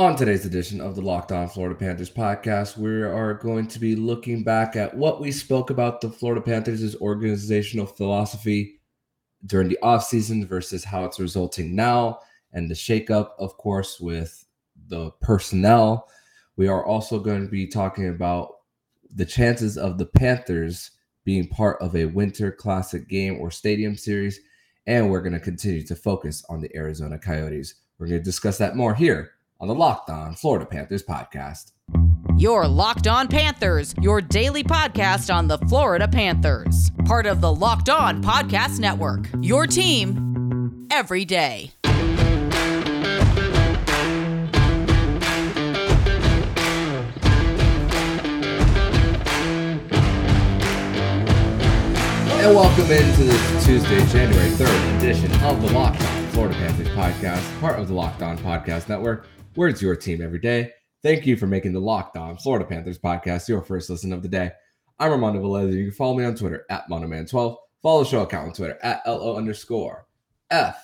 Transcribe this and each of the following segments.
On today's edition of the Locked On Florida Panthers podcast, we are going to be looking back at what we spoke about the Florida Panthers' organizational philosophy during the offseason versus how it's resulting now, and the shakeup, of course, with the personnel. We are also going to be talking about the chances of the Panthers being part of a Winter Classic game or stadium series, and we're going to continue to focus on the Arizona Coyotes. We're going to discuss that more here on the Locked On Florida Panthers podcast. Your Locked On Panthers, your daily podcast on the Florida Panthers. Part of the Locked On Podcast Network. Your team every day. And welcome into this Tuesday, January 3rd edition of the Locked On Florida Panthers podcast, part of the Locked On Podcast Network, where it's your team every day. Thank you for making the Locked On Florida Panthers podcast your first listen of the day. I'm Armando Velez. You can follow me on Twitter at Monoman12. Follow the show account on Twitter at LO underscore F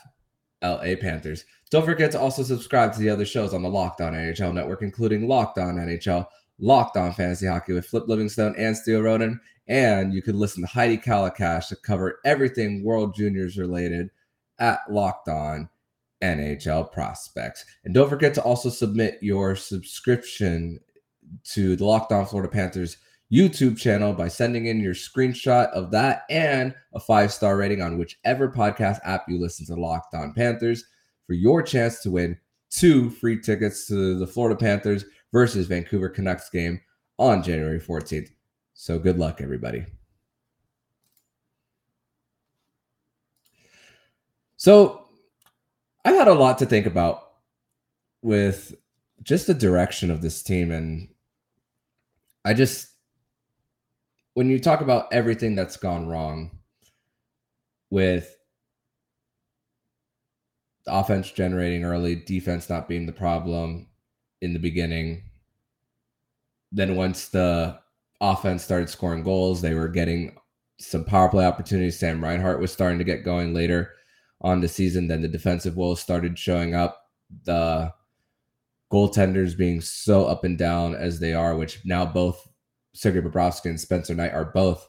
LA Panthers. Don't forget to also subscribe to the other shows on the Locked On NHL network, including Locked On NHL, Locked On Fantasy Hockey with Flip Livingstone and Steele Roden. And you can listen to Heidi Calacash to cover everything World Juniors related at Locked On NHL Prospects. And don't forget to also submit your subscription to the Locked On Florida Panthers YouTube channel by sending in your screenshot of that and a five star rating on whichever podcast app you listen to Locked On Panthers for your chance to win two free tickets to the Florida Panthers versus Vancouver Canucks game on January 14th. So good luck, everybody. So I've had a lot to think about with just the direction of this team. And I just, when you talk about everything that's gone wrong with offense generating early, defense not being the problem in the beginning, then once the offense started scoring goals. They were getting some power play opportunities. Sam Reinhart was starting to get going later on the season. Then the defensive woes started showing up. The goaltenders being so up and down as they are, which now both Sergei Bobrovsky and Spencer Knight are both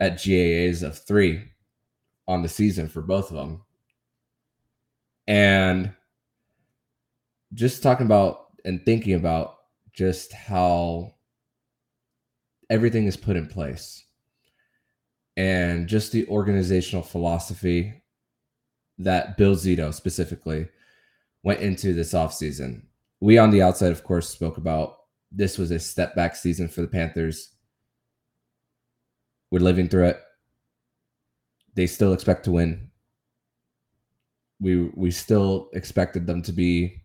at GAAs of three on the season for both of them. And just talking about and thinking about just how everything is put in place and just the organizational philosophy that Bill Zito specifically went into this offseason. We on the outside, of course, spoke about this was a step back season for the Panthers. We're living through it. They still expect to win. We we still expected them to be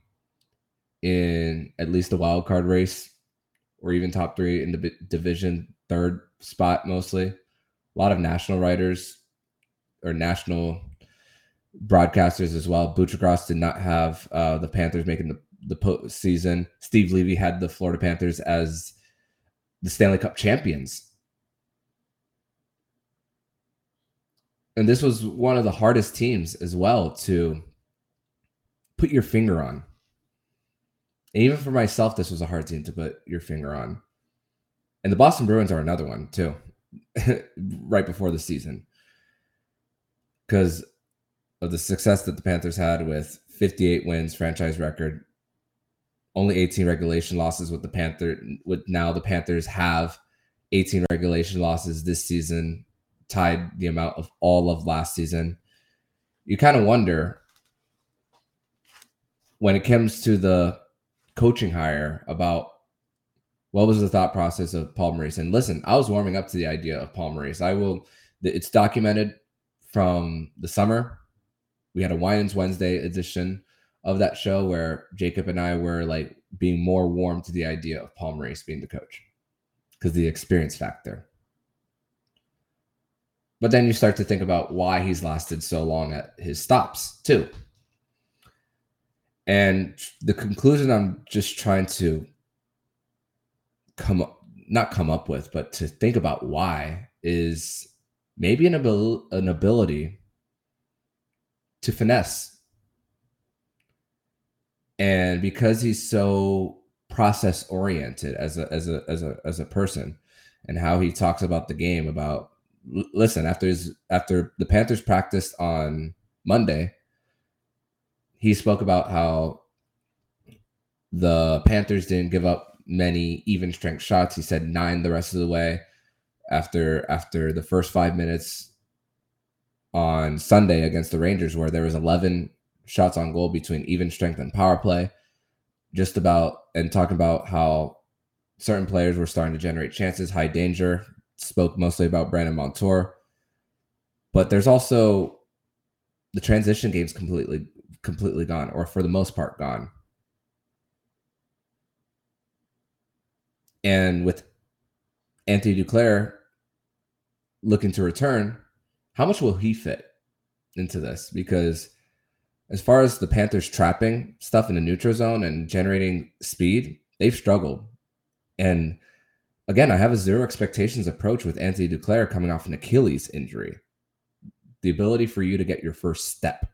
in at least a wild card race or even top three in the division, third spot mostly. A lot of national writers or national broadcasters as well. Buccigross did not have uh, the Panthers making the the postseason. Steve Levy had the Florida Panthers as the Stanley Cup champions. And this was one of the hardest teams as well to put your finger on. And even for myself, this was a hard team to put your finger on. And the Boston Bruins are another one too, right before the season. Because of the success that the Panthers had with 58 wins, franchise record, only 18 regulation losses with the Panther. With now the Panthers have 18 regulation losses this season, tied the amount of all of last season. You kind of wonder when it comes to the coaching hire about what was the thought process of Paul Maurice. And listen, I was warming up to the idea of Paul Maurice. I will, it's documented from the summer. We had a Winans Wednesday edition of that show where Jacob and I were like being more warm to the idea of Paul Maurice being the coach because the experience factor. But then you start to think about why he's lasted so long at his stops too. And the conclusion I'm just trying to come up, not come up with, but to think about why is maybe an, abil- an ability to finesse. And because he's so process oriented as a as a as a as a person and how he talks about the game about listen after his after the Panthers practiced on Monday he spoke about how the Panthers didn't give up many even strength shots he said 9 the rest of the way after after the first 5 minutes on Sunday against the Rangers where there was 11 shots on goal between even strength and power play just about and talking about how certain players were starting to generate chances, high danger. Spoke mostly about Brandon Montour, but there's also the transition game's completely completely gone, or for the most part gone. And with Anthony Duclair looking to return, how much will he fit into this? Because as far as the Panthers trapping stuff in the neutral zone and generating speed, they've struggled. And again, I have a zero expectations approach with Anthony Duclair coming off an Achilles injury. The ability for you to get your first step.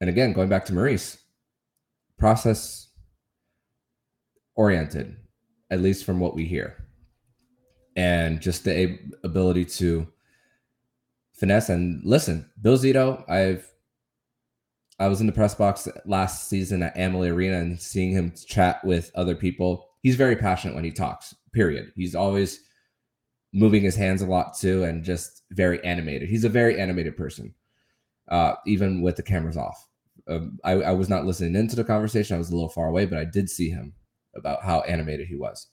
And again, going back to Maurice, process oriented, at least from what we hear. And just the ability to finesse and listen. Bill Zito, I've I was in the press box last season at Amalie Arena and seeing him chat with other people. He's very passionate when he talks. Period. He's always moving his hands a lot too, and just very animated. He's a very animated person, uh, even with the cameras off. Um, I, I was not listening into the conversation. I was a little far away, but I did see him about how animated he was.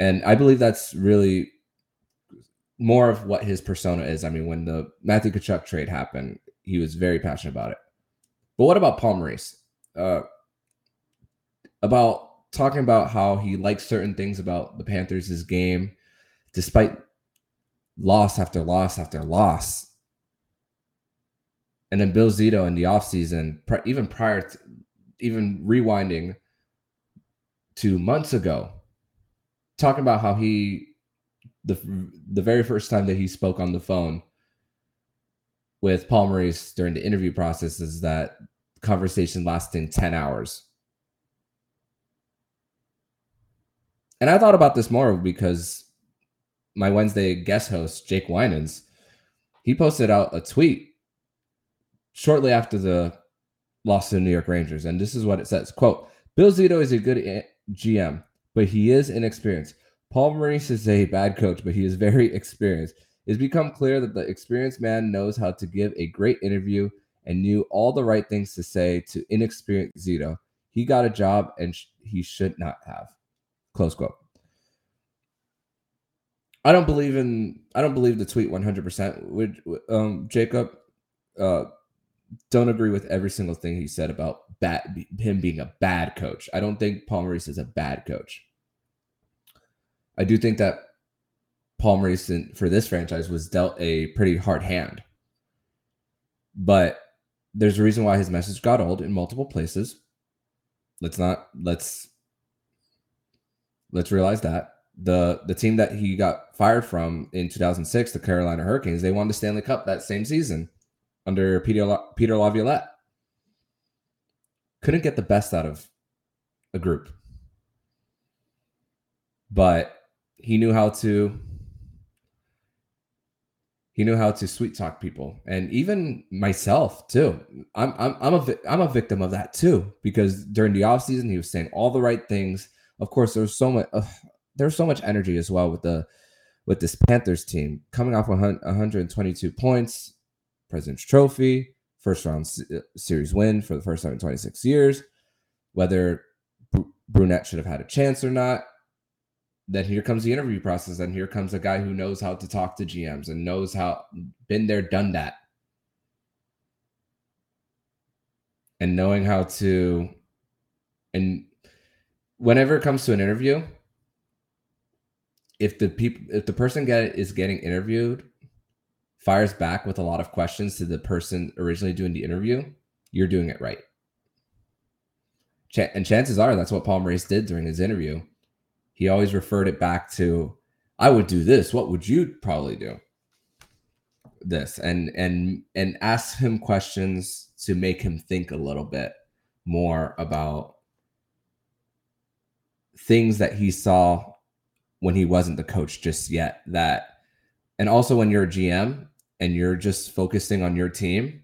And I believe that's really more of what his persona is. I mean, when the Matthew Tkachuk trade happened, he was very passionate about it. But what about Paul Maurice? Uh, about talking about how he likes certain things about the Panthers' his game, despite loss after loss after loss. And then Bill Zito in the offseason, even prior to even rewinding to months ago, talking about how he the the very first time that he spoke on the phone with Paul Maurice during the interview process is that conversation lasting 10 hours. And I thought about this more because my Wednesday guest host, Jake Winans, he posted out a tweet shortly after the loss to the New York Rangers. And this is what it says quote, Bill Zito is a good GM, but he is inexperienced. Paul Maurice is a bad coach, but he is very experienced. It's become clear that the experienced man knows how to give a great interview and knew all the right things to say to inexperienced Zito. He got a job and sh- he should not have. Close quote. I don't believe in I don't believe the tweet 100% would um Jacob uh don't agree with every single thing he said about him being a bad coach. I don't think Paul Maurice is a bad coach. I do think that Paul Maurice for this franchise was dealt a pretty hard hand. But there's a reason why his message got old in multiple places. Let's not let's let's realize that the the team that he got fired from in 2006, the Carolina Hurricanes, they won the Stanley Cup that same season under Peter Peter Laviolette. Couldn't get the best out of a group, but he knew how to he knew how to sweet talk people. And even myself too. I'm i'm i'm a i'm a victim of that too because during the off season he was saying all the right things. Of course there's so much uh, there's so much energy as well with the with this panthers team. Coming off 122 points president's trophy first round uh, series win for the first time in 26 years. Whether brunette should have had a chance or not then here comes the interview process and here comes a guy who knows how to talk to gms and knows how been there done that. And knowing how to and whenever it comes to an interview if the people if the person get is getting interviewed fires back with a lot of questions to the person originally doing the interview you're doing it right Ch- and chances are that's what paul maurice did during his interview he always referred it back to, I would do this. What would you probably do? this and and and ask him questions to make him think a little bit more about things that he saw when he wasn't the coach just yet that and also when you're a GM and you're just focusing on your team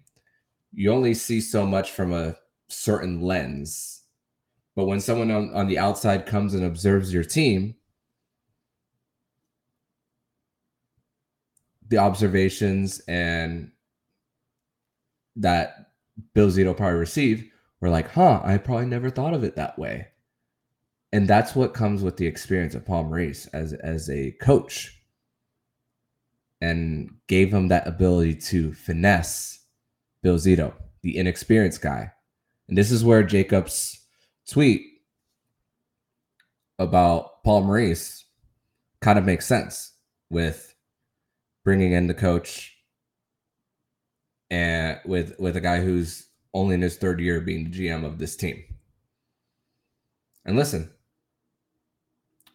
you only see so much from a certain lens but when someone on, on the outside comes and observes your team the observations and that Bill Zito probably received were like, huh, I probably never thought of it that way. And that's what comes with the experience of Paul Maurice as, as a coach and gave him that ability to finesse Bill Zito, the inexperienced guy. And this is where Jacob's tweet about Paul Maurice kind of makes sense with bringing in the coach and with with a guy who's only in his third year being the GM of this team. And listen,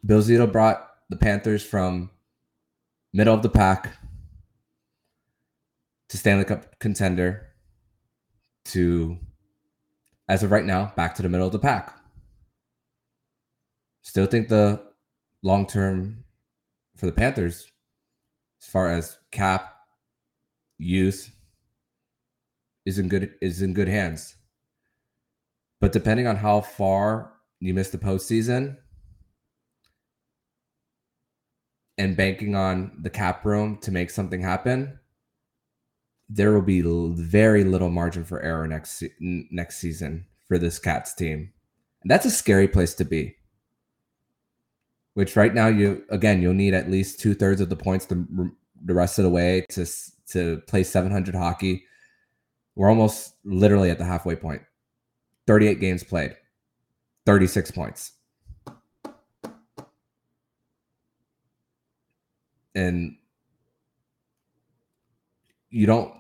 Bill Zito brought the Panthers from middle of the pack to Stanley Cup contender to as of right now back to the middle of the pack. Still think the long term for the Panthers as far as cap youth is in good is in good hands. But depending on how far you miss the postseason and banking on the cap room to make something happen, there will be very little margin for error next next season for this Cats team. And that's a scary place to be which right now you again you'll need at least two thirds of the points the the rest of the way to to play 700 hockey. We're almost literally at the halfway point. 38 games played, 36 points. And you don't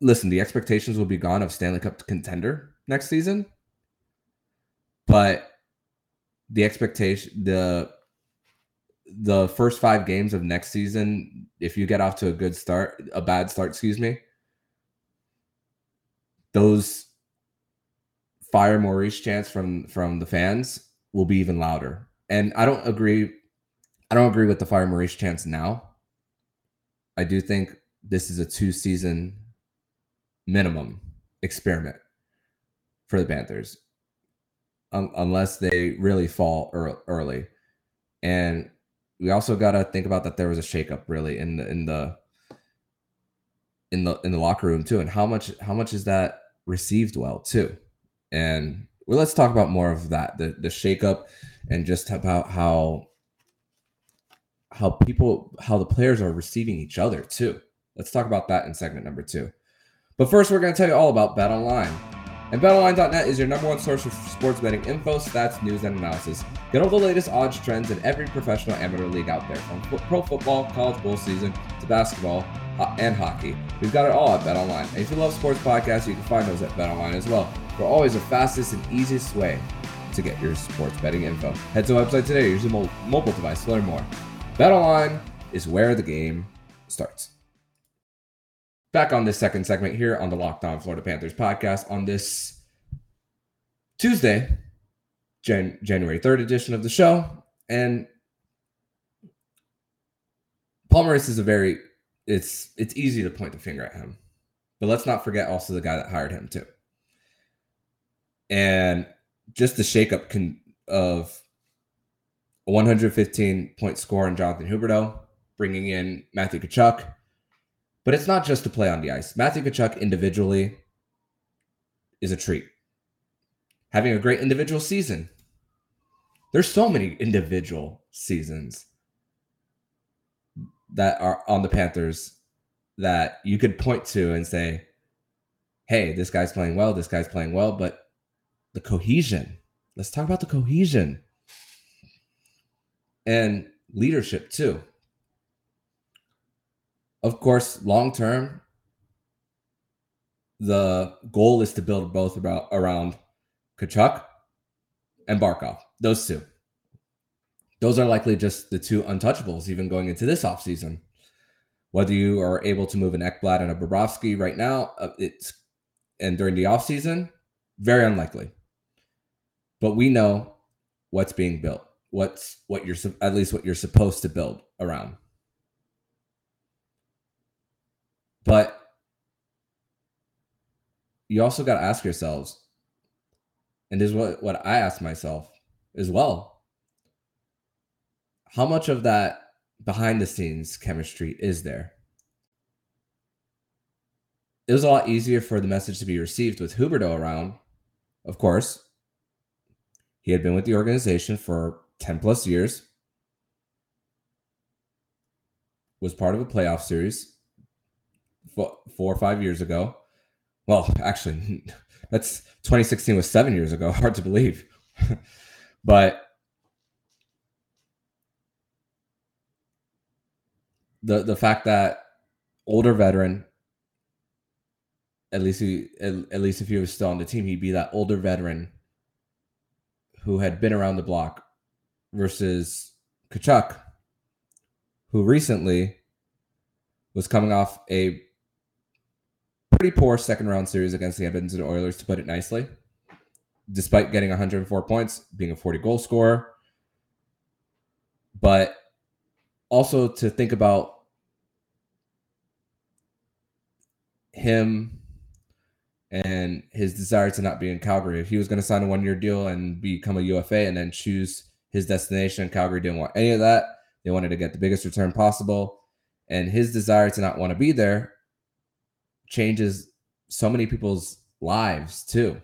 listen, the expectations will be gone of Stanley Cup contender next season. But the expectation the the first five games of next season, if you get off to a good start, a bad start, excuse me, those fire Maurice chants from from the fans will be even louder. And I don't agree. I don't agree with the fire Maurice chance now. I do think this is a two season minimum experiment for the Panthers unless they really fall early. And we also got to think about that there was a shakeup really in the in the in the in the locker room too, and how much how much is that received well too. And well, let's talk about more of that the the shakeup and just about how how people how the players are receiving each other too. Let's talk about that in segment number two. But first, we're going to tell you all about Bet Online. And BetOnline.net is your number one source for sports betting info, stats, news, and analysis. Get all the latest odds, trends, in every professional amateur league out there, from pro football, college bowl season, to basketball and hockey. We've got it all at BetOnline. And if you love sports podcasts, you can find those at BetOnline as well. We're always the fastest and easiest way to get your sports betting info. Head to the website today. Use your mobile device to learn more. BetOnline is where the game starts. Back on this second segment here on the Locked On Florida Panthers podcast on this Tuesday, Jan- January 3rd edition of the show. And Paul Maurice is a very it's it's easy to point the finger at him. But let's not forget also the guy that hired him too. And just the shakeup can of a 115 point score on Jonathan Huberdeau, bringing in Matthew Tkachuk, but it's not just to play on the ice. Matthew Tkachuk individually is a treat. Having a great individual season. There's so many individual seasons that are on the Panthers that you could point to and say, hey, this guy's playing well, this guy's playing well, but the cohesion. Let's talk about the cohesion and leadership too. Of course, long term, the goal is to build both about around Tkachuk and Barkov. Those two. Those are likely just the two untouchables, even going into this offseason. Whether you are able to move an Ekblad and a Bobrovsky right now, uh, it's and during the offseason, very unlikely. But we know what's being built, what's what you're at least what you're supposed to build around. But you also got to ask yourselves, and this is what, what I ask myself as well. How much of that behind the scenes chemistry is there? It was a lot easier for the message to be received with Huberdeau around. Of course, he had been with the organization for 10 plus years, was part of a playoff series four or five years ago. Well, actually, that's 2016 was seven years ago. Hard to believe. but the the fact that older veteran, at least he, at, at least if he was still on the team, he'd be that older veteran who had been around the block versus Tkachuk, who recently was coming off a pretty poor second round series against the Edmonton Oilers, to put it nicely, despite getting 104 points, being a 40 goal scorer. But also to think about him and his desire to not be in Calgary. If he was going to sign a one year deal and become a UFA and then choose his destination, Calgary didn't want any of that. They wanted to get the biggest return possible. And his desire to not want to be there changes so many people's lives too.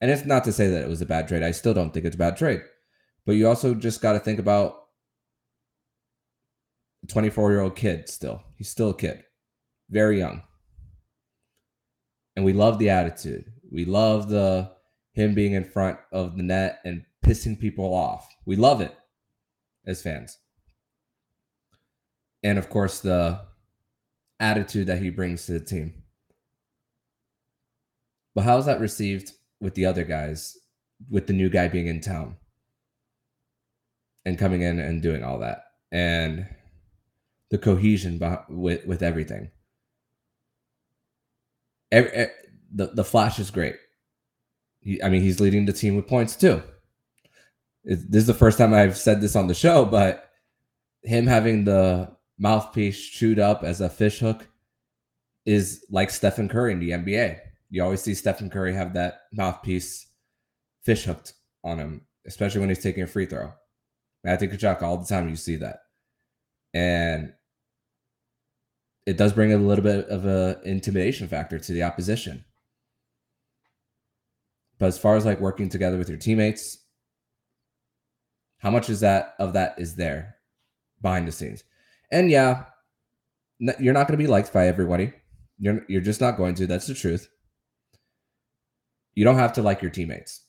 And it's not to say that it was a bad trade. I still don't think it's a bad trade. But you also just got to think about a 24 year old kid still. He's still a kid, very young and we love the attitude. We love the him being in front of the net and pissing people off. We love it as fans. And of course, the attitude that he brings to the team. But how is that received with the other guys, with the new guy being in town and coming in and doing all that? And the cohesion with, with everything every, the the Flash is great. He, I mean, he's leading the team with points too. This is the first time I've said this on the show, but him having the mouthpiece chewed up as a fish hook is like Stephen Curry in the NBA. You always see Stephen Curry have that mouthpiece fish hooked on him, especially when he's taking a free throw. Matthew Tkachuk, all the time you see that. And it does bring a little bit of a intimidation factor to the opposition. But as far as like working together with your teammates, how much is that of that is there behind the scenes? And yeah, you're not going to be liked by everybody. You're you're just not going to. That's the truth. You don't have to like your teammates.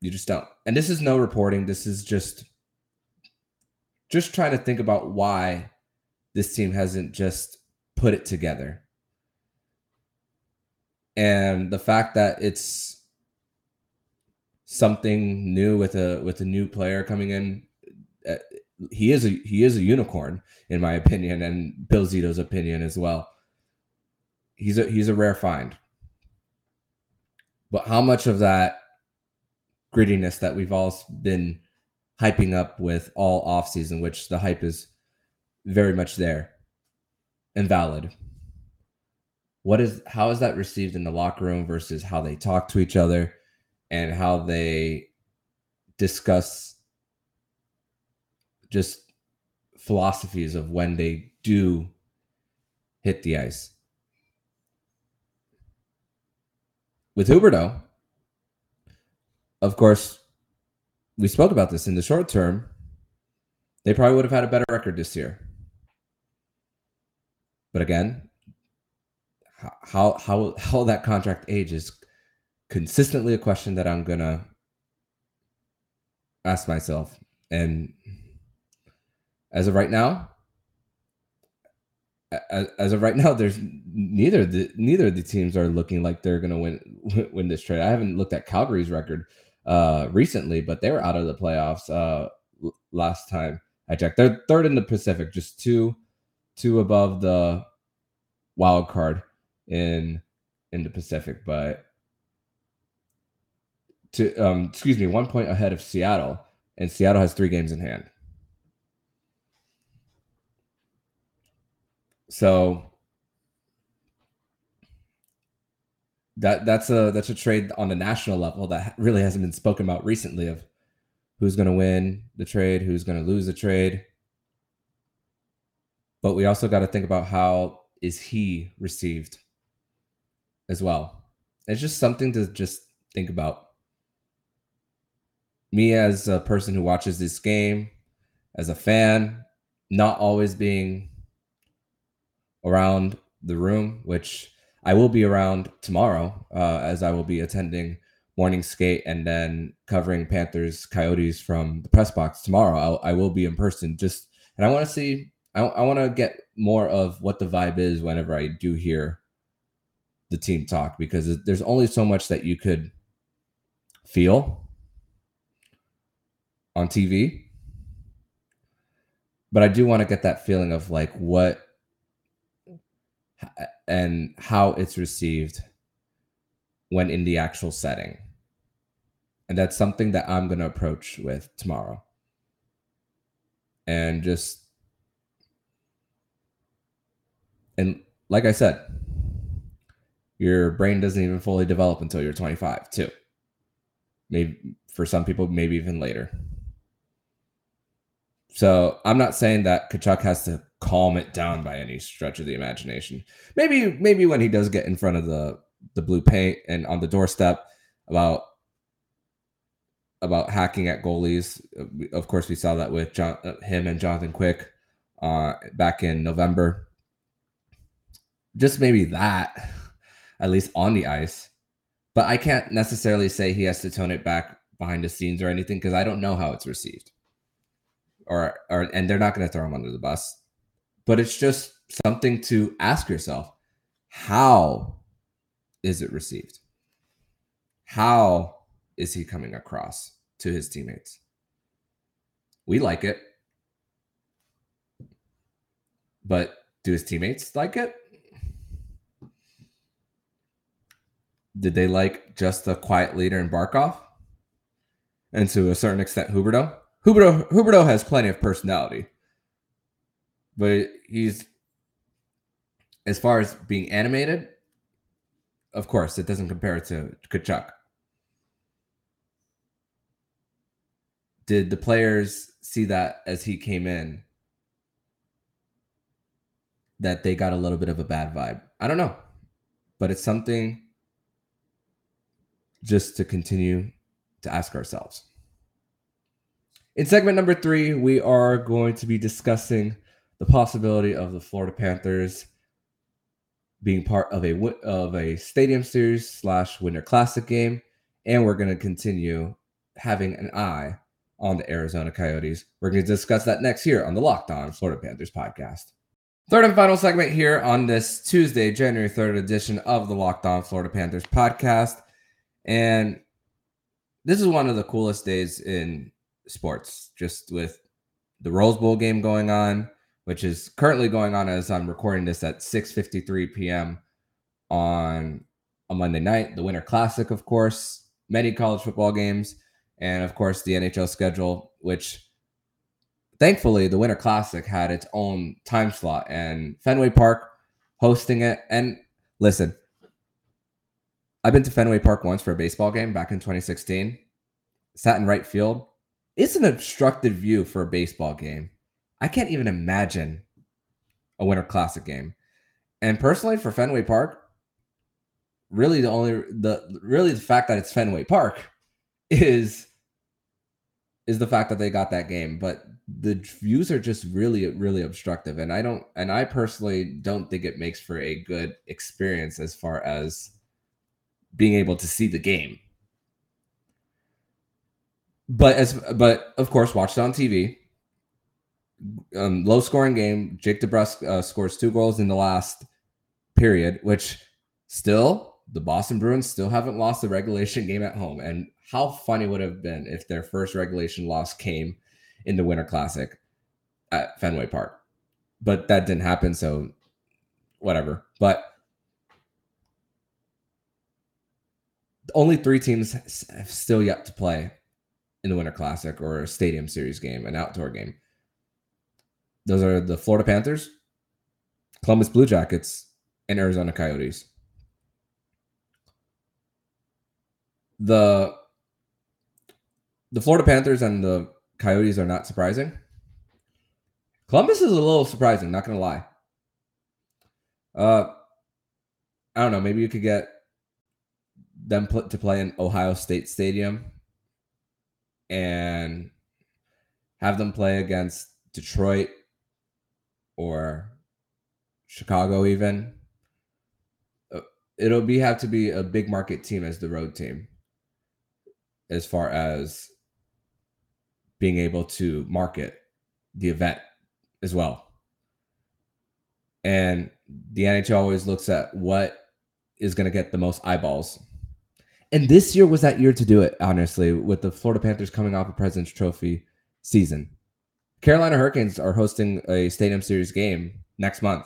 You just don't. And this is no reporting. This is just just trying to think about why this team hasn't just put it together. And the fact that it's something new with a with a new player coming in, uh, he is a he is a unicorn in my opinion, and Bill Zito's opinion as well. He's a he's a rare find. But how much of that grittiness that we've all been hyping up with all off season, which the hype is very much there and valid. What is how is that received in the locker room versus how they talk to each other and how they discuss just philosophies of when they do hit the ice. With Huberdeau, of course, we spoke about this in the short term. They probably would have had a better record this year. But again, how how how that contract age is consistently a question that I'm gonna ask myself. And as of right now, as, of right now, there's neither the neither of the teams are looking like they're gonna win win this trade. I haven't looked at Calgary's record uh recently, but they were out of the playoffs uh last time I checked. They're third in the Pacific, just two two above the wild card in in the Pacific, but to um excuse me, one point ahead of Seattle, and Seattle has three games in hand. So that that's a that's a trade on the national level that really hasn't been spoken about recently of who's going to win the trade, who's going to lose the trade. But we also got to think about how is he received as well. It's just something to just think about. Me as a person who watches this game, as a fan, not always being around the room, which I will be around tomorrow, uh, as I will be attending morning skate and then covering Panthers Coyotes from the press box tomorrow. I'll, I will be in person, just and I want to see. I, I want to get more of what the vibe is whenever I do hear the team talk because there's only so much that you could feel on TV. But I do want to get that feeling of like what and how it's received when in the actual setting. And that's something that I'm going to approach with tomorrow. And just, and like I said, your brain doesn't even fully develop until you're 25, too. Maybe for some people, maybe even later. So I'm not saying that Tkachuk has to calm it down by any stretch of the imagination. Maybe maybe when he does get in front of the the blue paint and on the doorstep about about hacking at goalies. Of course, we saw that with John, uh, him and Jonathan Quick uh, back in November. Just maybe that, at least on the ice. But I can't necessarily say he has to tone it back behind the scenes or anything because I don't know how it's received. Or, or and they're not going to throw him under the bus but it's just something to ask yourself how is it received? How is he coming across to his teammates? We like it. But do his teammates like it? Did they like just the quiet leader in Barkov? And to a certain extent, Huberdeau? Huberdeau, Huberdeau has plenty of personality but he's as far as being animated, of course, it doesn't compare to Tkachuk. Did the players see that as he came in? That they got a little bit of a bad vibe. I don't know, but it's something just to continue to ask ourselves. In segment number three, we are going to be discussing the possibility of the Florida Panthers being part of a of a Stadium Series slash Winter Classic game, and we're going to continue having an eye on the Arizona Coyotes. We're going to discuss that next year on the Locked On Florida Panthers podcast. Third and final segment here on this Tuesday, January 3rd edition of the Locked On Florida Panthers podcast. And this is one of the coolest days in sports, just with the Rose Bowl game going on, which is currently going on as I'm recording this at 6:53 p.m. on a Monday night. The Winter Classic, of course, many college football games, and of course the NHL schedule, which thankfully the Winter Classic had its own time slot and Fenway Park hosting it. And listen, I've been to Fenway Park once for a baseball game back in 2016. Sat in right field. It's an obstructed view for a baseball game I can't even imagine a Winter Classic game. And personally, for Fenway Park, really the only the really the fact that it's Fenway Park is is the fact that they got that game. But the views are just really really obstructive, and I don't and I personally don't think it makes for a good experience as far as being able to see the game. But as but of course, watched on TV um, low scoring game. Jake DeBrusk uh, scores two goals in the last period, which still the Boston Bruins still haven't lost the regulation game at home. And how funny would have been if their first regulation loss came in the Winter Classic at Fenway Park. but that didn't happen. So whatever. But only three teams have still yet to play in the Winter Classic or a Stadium Series game, an outdoor game. Those are the Florida Panthers, Columbus Blue Jackets, and Arizona Coyotes. The the Florida Panthers and the Coyotes are not surprising. Columbus is a little surprising, not gonna lie. Uh, I don't know. Maybe you could get them put to play in Ohio State Stadium and have them play against Detroit or Chicago, even. Uh, it'll be have to be a big market team as the road team, as far as being able to market the event as well. And the NHL always looks at what is going to get the most eyeballs. And this year was that year to do it, honestly, with the Florida Panthers coming off a President's Trophy season. Carolina Hurricanes are hosting a Stadium Series game next month.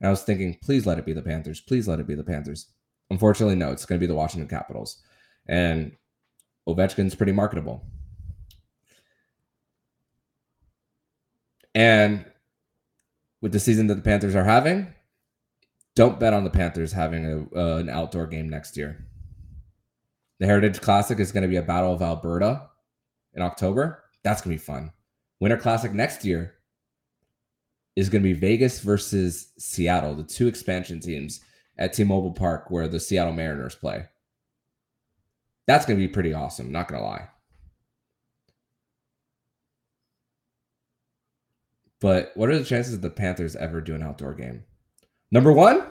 And I was thinking, please let it be the Panthers. Please let it be the Panthers. Unfortunately, no, it's going to be the Washington Capitals. And Ovechkin's pretty marketable. And with the season that the Panthers are having, don't bet on the Panthers having a, uh, an outdoor game next year. The Heritage Classic is going to be a Battle of Alberta in October. That's going to be fun. Winter Classic next year is going to be Vegas versus Seattle, the two expansion teams at T-Mobile Park where the Seattle Mariners play. That's going to be pretty awesome, not going to lie. But what are the chances of the Panthers ever do an outdoor game? Number one,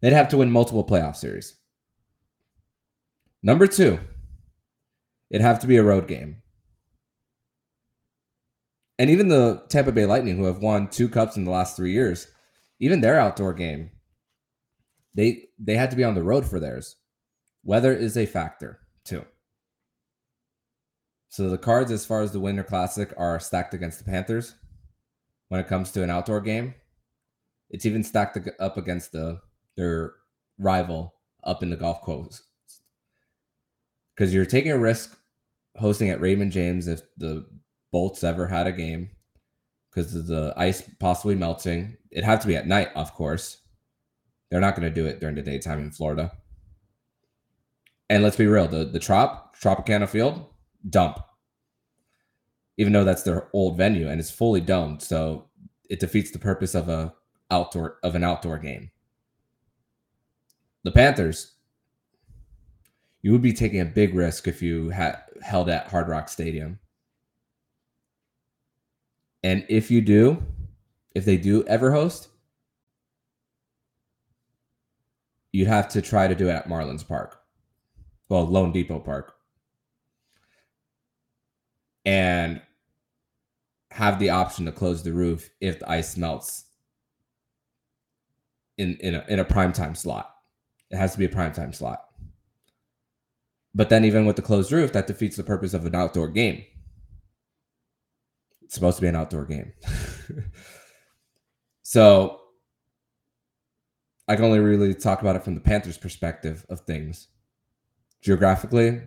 they'd have to win multiple playoff series. Number two, it'd have to be a road game. And even the Tampa Bay Lightning, who have won two cups in the last three years, even their outdoor game, they they had to be on the road for theirs. Weather is a factor too. So the cards, as far as the Winter Classic, are stacked against the Panthers. When it comes to an outdoor game, it's even stacked up against the their rival up in the Gulf Coast. Because you're taking a risk hosting at Raymond James if the Bolts ever had a game, because of the ice possibly melting. It had to be at night, of course. They're not going to do it during the daytime in Florida. And let's be real, the the Trop Tropicana Field dump even though that's their old venue and it's fully domed. So it defeats the purpose of a outdoor of an outdoor game. The Panthers, you would be taking a big risk if you had held at Hard Rock Stadium. And if you do, if they do ever host, you'd have to try to do it at Marlins Park. Well, loanDepot Park. And have the option to close the roof if the ice melts in in a, in a prime time slot. It has to be a prime time slot. But then even with the closed roof, that defeats the purpose of an outdoor game. It's supposed to be an outdoor game. so I can only really talk about it from the Panthers' perspective of things. Geographically,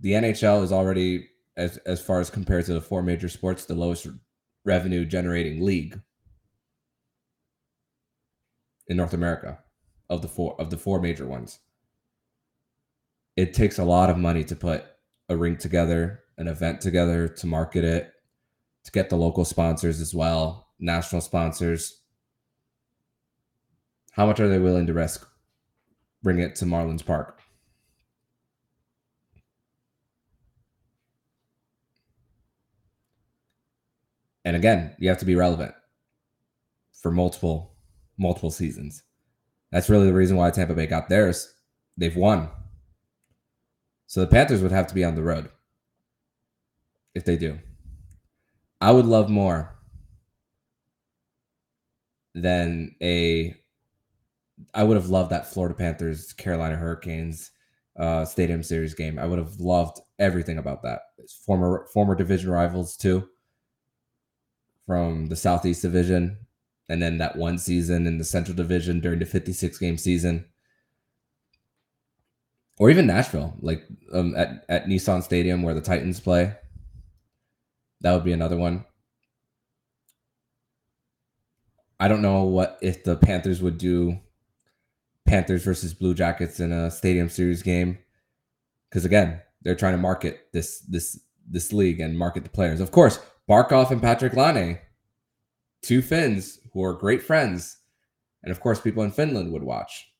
the NHL is already as as far as compared to the four major sports, the lowest revenue generating league in North America of the four of the four major ones. It takes a lot of money to put a ring together, an event together, to market it, to get the local sponsors as well, national sponsors. How much are they willing to risk? Bring it to Marlins Park. And again, you have to be relevant for multiple multiple seasons. That's really the reason why Tampa Bay got theirs. They've won. So the Panthers would have to be on the road if they do. I would love more than a I would have loved that Florida Panthers, Carolina Hurricanes, uh, Stadium Series game. I would have loved everything about that. It's former former division rivals too, from the Southeast Division, and then that one season in the Central Division during the 56 game season, or even Nashville, like um, at at Nissan Stadium where the Titans play. That would be another one. I don't know what if the Panthers would do Panthers versus Blue Jackets in a Stadium Series game because again, they're trying to market this this this league and market the players. Of course, Barkov and Patrik Laine, two Finns who are great friends, and of course, people in Finland would watch.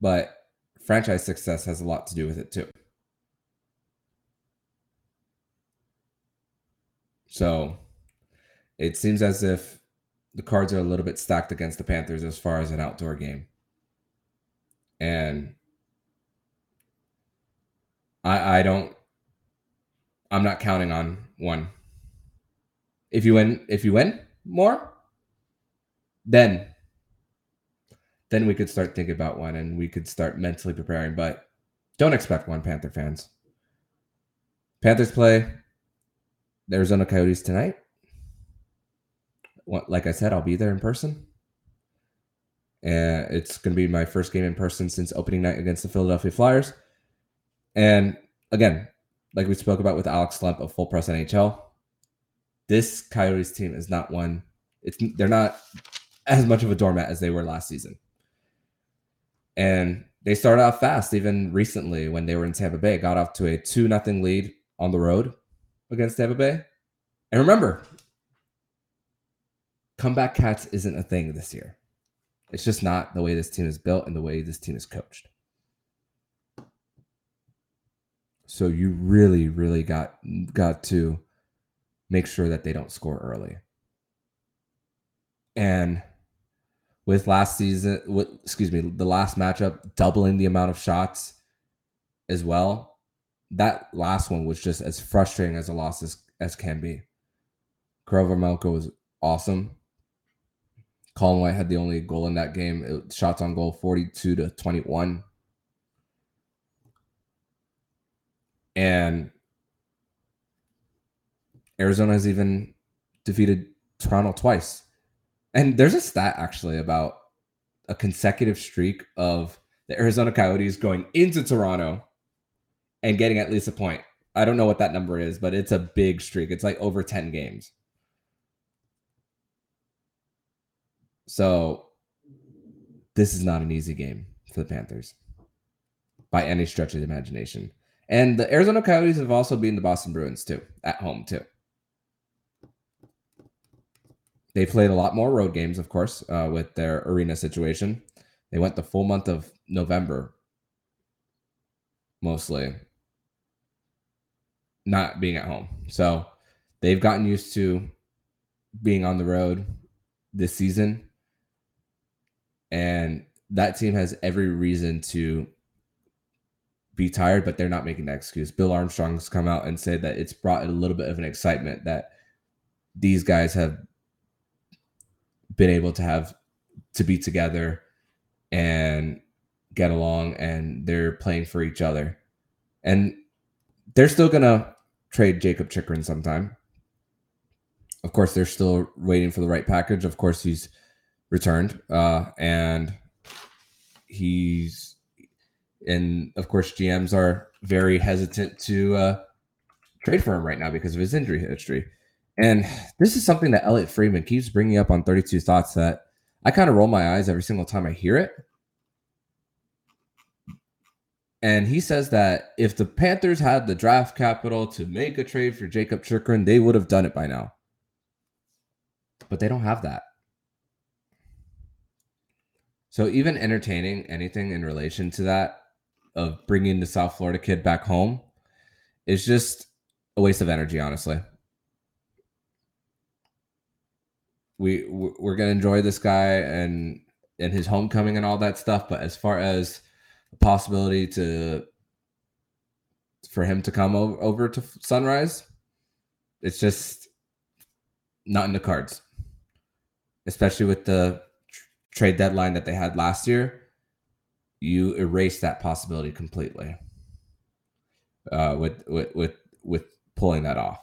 But franchise success has a lot to do with it too. So it seems as if the cards are a little bit stacked against the Panthers as far as an outdoor game. And I I don't I'm not counting on one. If you win if you win more, then then we could start thinking about one and we could start mentally preparing. But don't expect one, Panther fans. Panthers play the Arizona Coyotes tonight like I said, I'll be there in person. And it's going to be my first game in person since opening night against the Philadelphia Flyers. And again, like we spoke about with Alex Lemp of Full Press NHL, this Coyotes team is not one. It's they're not as much of a doormat as they were last season. And they started off fast, even recently when they were in Tampa Bay, got off to a 2 nothing lead on the road against Tampa Bay. And remember, comeback cats isn't a thing this year. It's just not the way this team is built and the way this team is coached. So you really, really got got to make sure that they don't score early. And with last season, with excuse me, the last matchup doubling the amount of shots as well, that last one was just as frustrating as a loss as, as can be. Karel Vejmelka was awesome. Colin White had the only goal in that game. It, shots on goal 42 to 21. And Arizona has even defeated Toronto twice. And there's a stat actually about a consecutive streak of the Arizona Coyotes going into Toronto and getting at least a point. I don't know what that number is, but it's a big streak. It's like over 10 games. So this is not an easy game for the Panthers by any stretch of the imagination. And the Arizona Coyotes have also beaten the Boston Bruins too, at home too. They played a lot more road games, of course, uh, with their arena situation. They went the full month of November, mostly not being at home. So they've gotten used to being on the road this season and that team has every reason to be tired, but they're not making that excuse. Bill Armstrong's come out and said that it's brought a little bit of an excitement that these guys have been able to have to be together and get along and they're playing for each other. And they're still gonna trade Jakob Chychrun sometime. Of course, they're still waiting for the right package. Of course, he's returned, uh, and he's and of course GMs are very hesitant to uh, trade for him right now because of his injury history. And this is something that Elliotte Friedman keeps bringing up on 32 Thoughts that I kind of roll my eyes every single time I hear it. And he says that if the Panthers had the draft capital to make a trade for Jakob Chychrun, they would have done it by now. But they don't have that. So even entertaining anything in relation to that of bringing the South Florida kid back home is just a waste of energy, honestly. We we're gonna enjoy this guy and and his homecoming and all that stuff, but as far as the possibility to for him to come over, over to Sunrise, it's just not in the cards, especially with the trade deadline that they had last year, you erase that possibility completely uh, with, with with with pulling that off.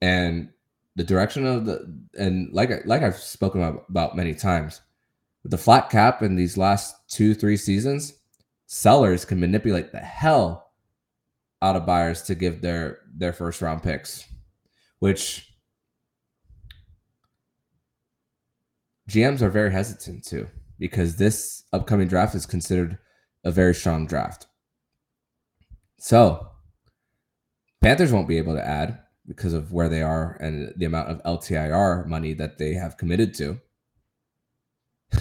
And the direction of the and like like I've spoken about, many times, the flat cap in these last two three seasons, sellers can manipulate the hell out of buyers to give their their first round picks, which GMs are very hesitant to because this upcoming draft is considered a very strong draft. So, Panthers won't be able to add because of where they are and the amount of LTIR money that they have committed to.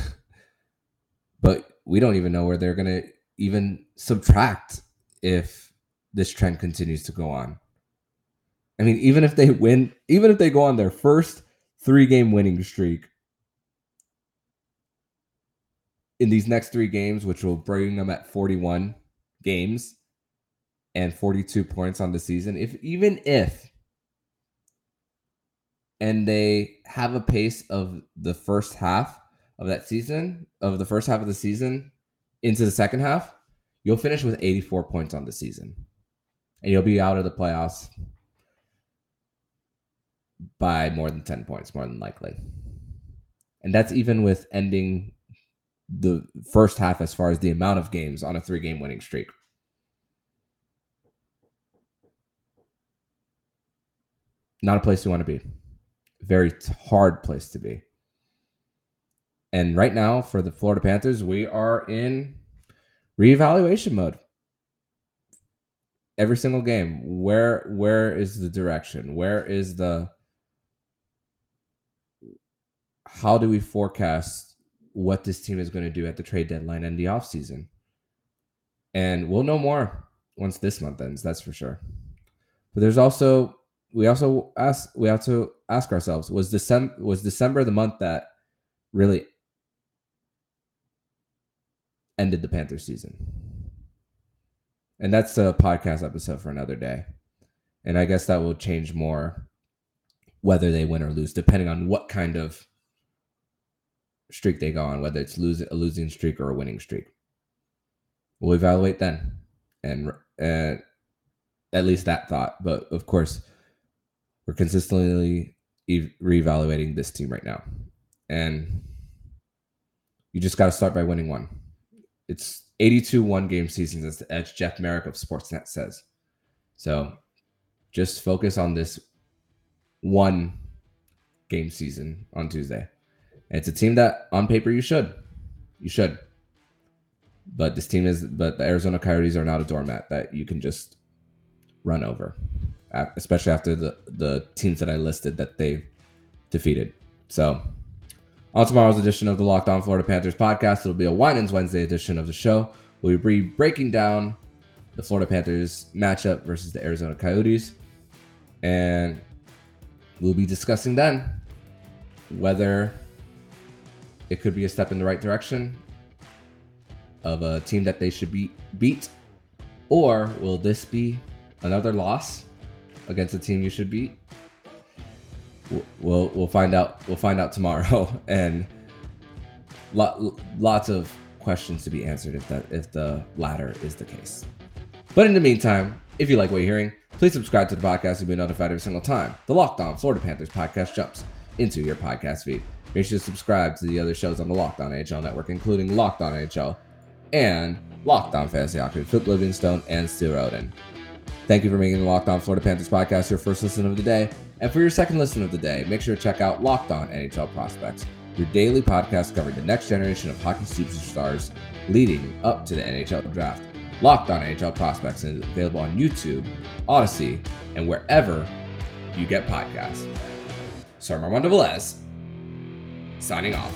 but we don't even know where they're going to even subtract if this trend continues to go on. I mean, even if they win, even if they go on their first three game winning streak in these next three games, which will bring them at 41 games and 42 points on the season, if even if and they have a pace of the first half of that season, of the first half of the season into the second half, you'll finish with 84 points on the season. And you'll be out of the playoffs by more than 10 points, more than likely. And that's even with ending the first half as far as the amount of games on a three game winning streak. Not a place you want to be. Very hard place to be. And right now, for the Florida Panthers, we are in reevaluation mode. Every single game, where where is the direction? Where is the how do we forecast what this team is going to do at the trade deadline and the offseason? And we'll know more once this month ends, that's for sure. But there's also we also ask we have to ask ourselves was December was December the month that really ended the Panther season? And that's a podcast episode for another day. And I guess that will change more whether they win or lose, depending on what kind of streak they go on, whether it's losing a losing streak or a winning streak. We'll evaluate then, and uh, at least that thought. But of course, we're consistently reevaluating this team right now. And you just got to start by winning one. It's 82 one game seasons, as Jeff Marek of Sportsnet says. So just focus on this one game season on Tuesday. And it's a team that on paper you should. You should. But this team is, but the Arizona Coyotes are not a doormat that you can just run over especially after the the teams that I listed that they defeated. So, on tomorrow's edition of the Locked On Florida Panthers podcast, it'll be a Winans Wednesday edition of the show. We'll be breaking down the Florida Panthers matchup versus the Arizona Coyotes, and we'll be discussing then whether it could be a step in the right direction of a team that they should be beat, or will this be another loss against a team you should beat? We'll we'll find out. We'll find out tomorrow, and lot, lots of questions to be answered if that if the latter is the case. But in the meantime, if you like what you're hearing, please subscribe to the podcast to be notified every single time the Locked On Florida Panthers podcast jumps into your podcast feed. Make sure to subscribe to the other shows on the Locked On NHL network, including Locked On NHL and Locked On Fantasy Hockey with Flip Livingstone and Stu Roden. Thank you for making the Locked On Florida Panthers podcast your first listen of the day. And for your second listen of the day, make sure to check out Locked On NHL Prospects, your daily podcast covering the next generation of hockey superstars leading up to the NHL draft. Locked On NHL Prospects is available on YouTube, Odysee, and wherever you get podcasts. Sir Armando Velez, signing off.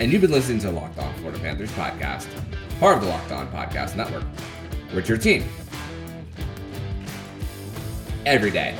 And you've been listening to Locked On Florida Panthers podcast, part of the Locked On Podcast Network. We're your team every day.